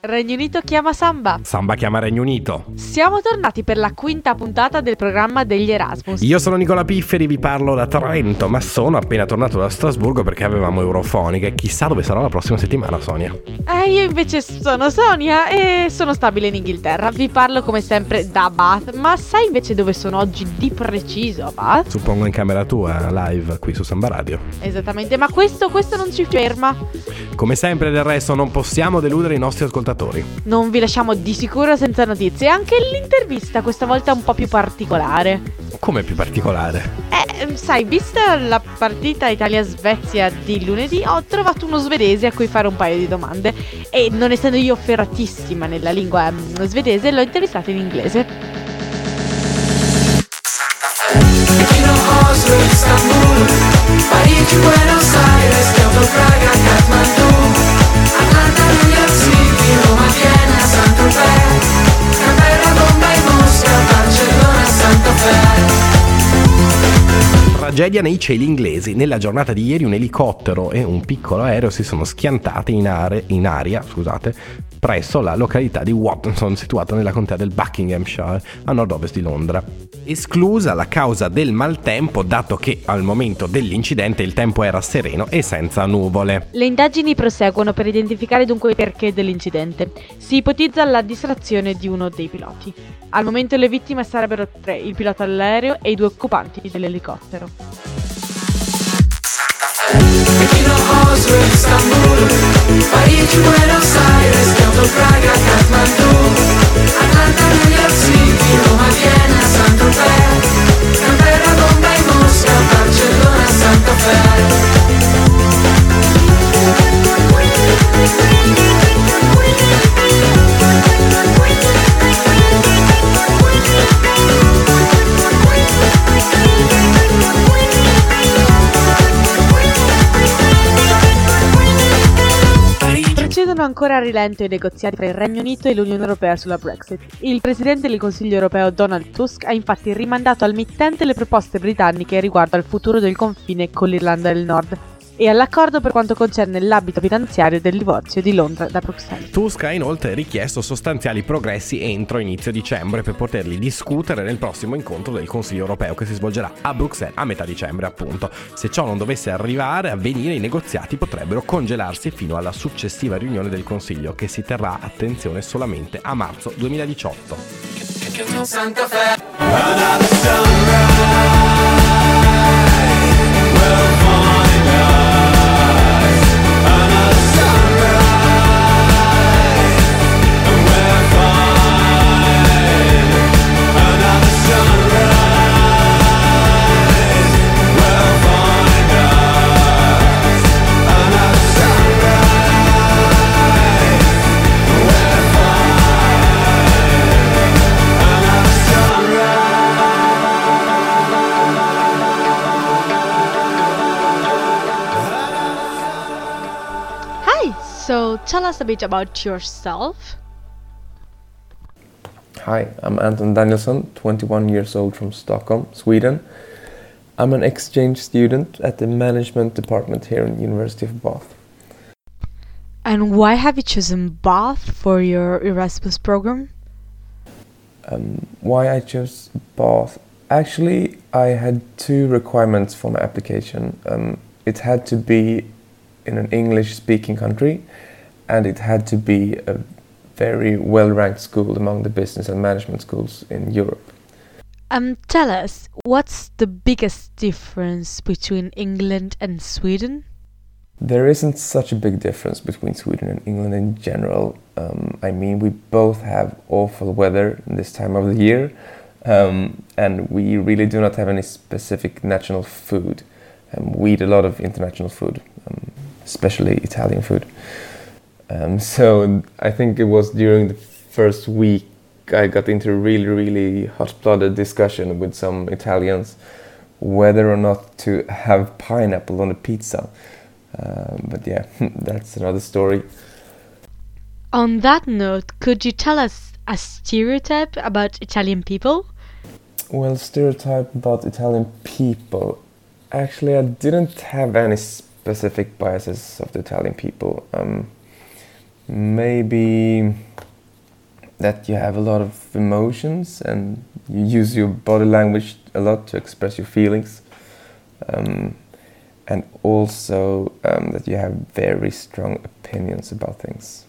Regno Unito chiama Samba. Samba chiama Regno Unito. Siamo tornati per la quinta puntata del programma degli Erasmus. Io sono Nicola Pifferi, vi parlo da Trento, ma sono appena tornato da Strasburgo perché avevamo Eurofonica e chissà dove sarò la prossima settimana, Sonia. Eh, io invece sono Sonia e sono stabile in Inghilterra. Vi parlo come sempre da Bath, ma sai invece dove sono oggi di preciso, Bath? Suppongo in camera tua, live qui su Samba Radio. Esattamente, ma questo, questo non ci ferma. Come sempre del resto non possiamo deludere i nostri ascoltatori. Non vi lasciamo di sicuro senza notizie. Anche l'intervista questa volta è un po' più particolare. Come più particolare? Eh, sai, vista la partita Italia-Svezia di lunedì, ho trovato uno svedese a cui fare un paio di domande. E non essendo io ferratissima nella lingua mm, svedese, l'ho intervistato in inglese. Tragedia nei cieli inglesi. Nella giornata di ieri un elicottero e un piccolo aereo si sono schiantati in, are- in aria scusate, presso la località di Watson, situata nella contea del Buckinghamshire, a nord-ovest di Londra. Esclusa la causa del maltempo, dato che al momento dell'incidente il tempo era sereno e senza nuvole. Le indagini proseguono per identificare dunque il perché dell'incidente. Si ipotizza la distrazione di uno dei piloti. Al momento le vittime sarebbero tre, il pilota dell'aereo e i due occupanti dell'elicottero. Oslo, Istambul, Paris Buenos Aires, Kyoto, Praga, ancora a rilento i negoziati tra il Regno Unito e l'Unione Europea sulla Brexit. Il presidente del Consiglio europeo Donald Tusk ha infatti rimandato al mittente le proposte britanniche riguardo al futuro del confine con l'Irlanda del Nord e all'accordo per quanto concerne l'abito finanziario del divorzio di Londra da Bruxelles. Tusk ha inoltre richiesto sostanziali progressi entro inizio dicembre per poterli discutere nel prossimo incontro del Consiglio europeo che si svolgerà a Bruxelles a metà dicembre appunto. Se ciò non dovesse arrivare a venire i negoziati potrebbero congelarsi fino alla successiva riunione del Consiglio che si terrà attenzione solamente a marzo 2018. Santa Fe tell us a bit about yourself. Hi, I'm Anton Danielsson, 21 years old from Stockholm, Sweden. I'm an exchange student at the management department here in University of Bath. And why have you chosen Bath for your Erasmus program? Um, why I chose Bath? Actually, I had two requirements for my application. Um, it had to be in an English-speaking country, and it had to be a very well-ranked school among the business and management schools in Europe. Um, tell us, what's the biggest difference between England and Sweden? There isn't such a big difference between Sweden and England in general. Um, I mean, we both have awful weather this time of the year, um, and we really do not have any specific national food. Um, we eat a lot of international food, um, especially Italian food. Um, so I think it was during the first week I got into a really, really hot-blooded discussion with some Italians whether or not to have pineapple on a pizza. Um, but yeah, that's another story. On that note, could you tell us a stereotype about Italian people? Well, stereotype about Italian people. Actually, I didn't have any specific biases of the Italian people. Um, maybe that you have a lot of emotions and you use your body language a lot to express your feelings. Um, and also um, that you have very strong opinions about things.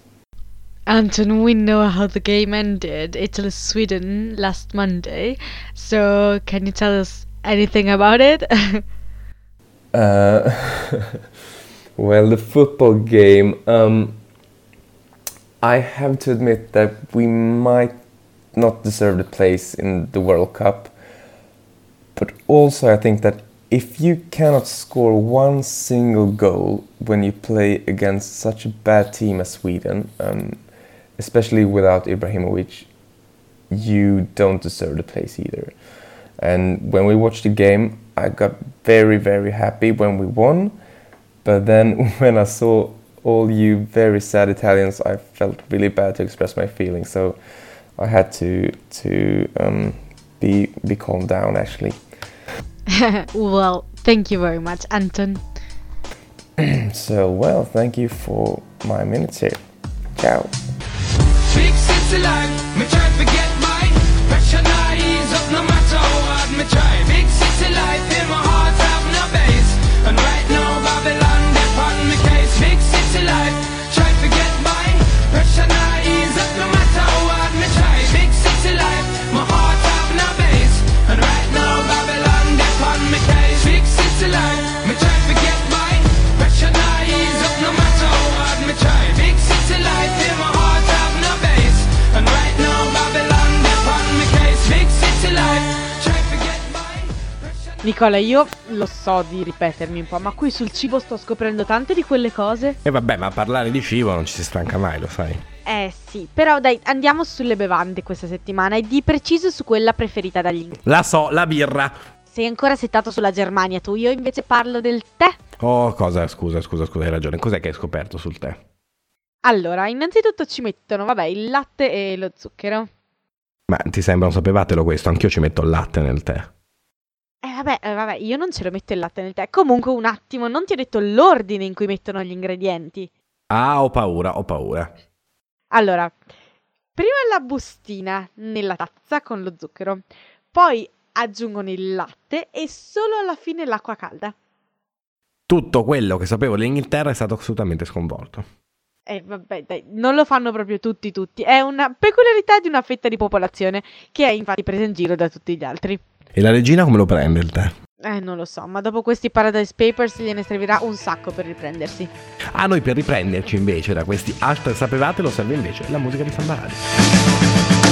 Anton, we know how the game ended. Italy Sweden last Monday. So, can you tell us anything about it? uh, well, the football game. Um, I have to admit that we might not deserve the place in the World Cup. But also, I think that if you cannot score one single goal when you play against such a bad team as Sweden, um, especially without Ibrahimovic, you don't deserve the place either. And when we watched the game, I got very, very happy when we won. But then when I saw all you very sad Italians, I felt really bad to express my feelings. So I had to to um, be be calmed down actually. well, thank you very much, Anton. so well, thank you for my minutes here. Ciao. Big Nicola, io lo so di ripetermi un po', ma qui sul cibo sto scoprendo tante di quelle cose. E vabbè, ma parlare di cibo non ci si stanca mai, lo sai. Eh sì, però dai, andiamo sulle bevande questa settimana e di preciso su quella preferita dagli inglesi. La so, la birra. Sei ancora settato sulla Germania tu, io invece parlo del tè. Oh, cosa? Scusa, scusa, scusa, hai ragione. Cos'è che hai scoperto sul tè? Allora, innanzitutto ci mettono, vabbè, il latte e lo zucchero. Ma ti sembra non sapevatelo questo? Anch'io ci metto il latte nel tè. Eh vabbè, eh, vabbè, io non ce lo metto il latte nel tè. Comunque un attimo, non ti ho detto l'ordine in cui mettono gli ingredienti. Ah, ho paura, ho paura. Allora, prima la bustina nella tazza con lo zucchero, poi aggiungono il latte e solo alla fine l'acqua calda. Tutto quello che sapevo dell'Inghilterra è stato assolutamente sconvolto. E vabbè, dai, non lo fanno proprio tutti tutti. È una peculiarità di una fetta di popolazione che è infatti presa in giro da tutti gli altri. E la regina come lo prende il tè? Eh, non lo so, ma dopo questi Paradise Papers gliene servirà un sacco per riprendersi. A noi per riprenderci invece da questi hashtag sapevatelo serve invece la musica di Samba Radio.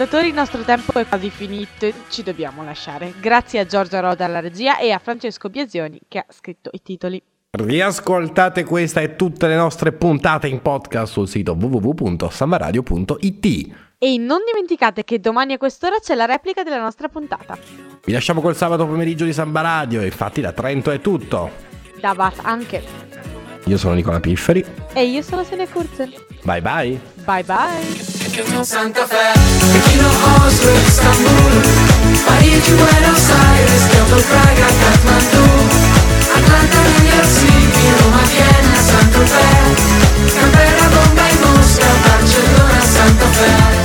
Ascoltatori, il nostro tempo è quasi finito e ci dobbiamo lasciare. Grazie a Giorgia Roda alla regia e a Francesco Biasioni che ha scritto i titoli. Riascoltate questa e tutte le nostre puntate in podcast sul sito www.sambaradio.it. E non dimenticate che domani a quest'ora c'è la replica della nostra puntata. Vi lasciamo col sabato pomeriggio di Samba Radio infatti da Trento è tutto. Da Bath anche. Io sono Nicola Pifferi. E io sono Sene Kurzen. Bye bye. Bye bye. Santa Fe, Pechino, Oslo, Istanbul, Parigi, Buenos Aires, Kyoto, Praga, Kathmandu, Atlanta, New York City, Roma, Vienna, Fe, Canberra, Bombay, Mosca, Barcellona, Santa Fe.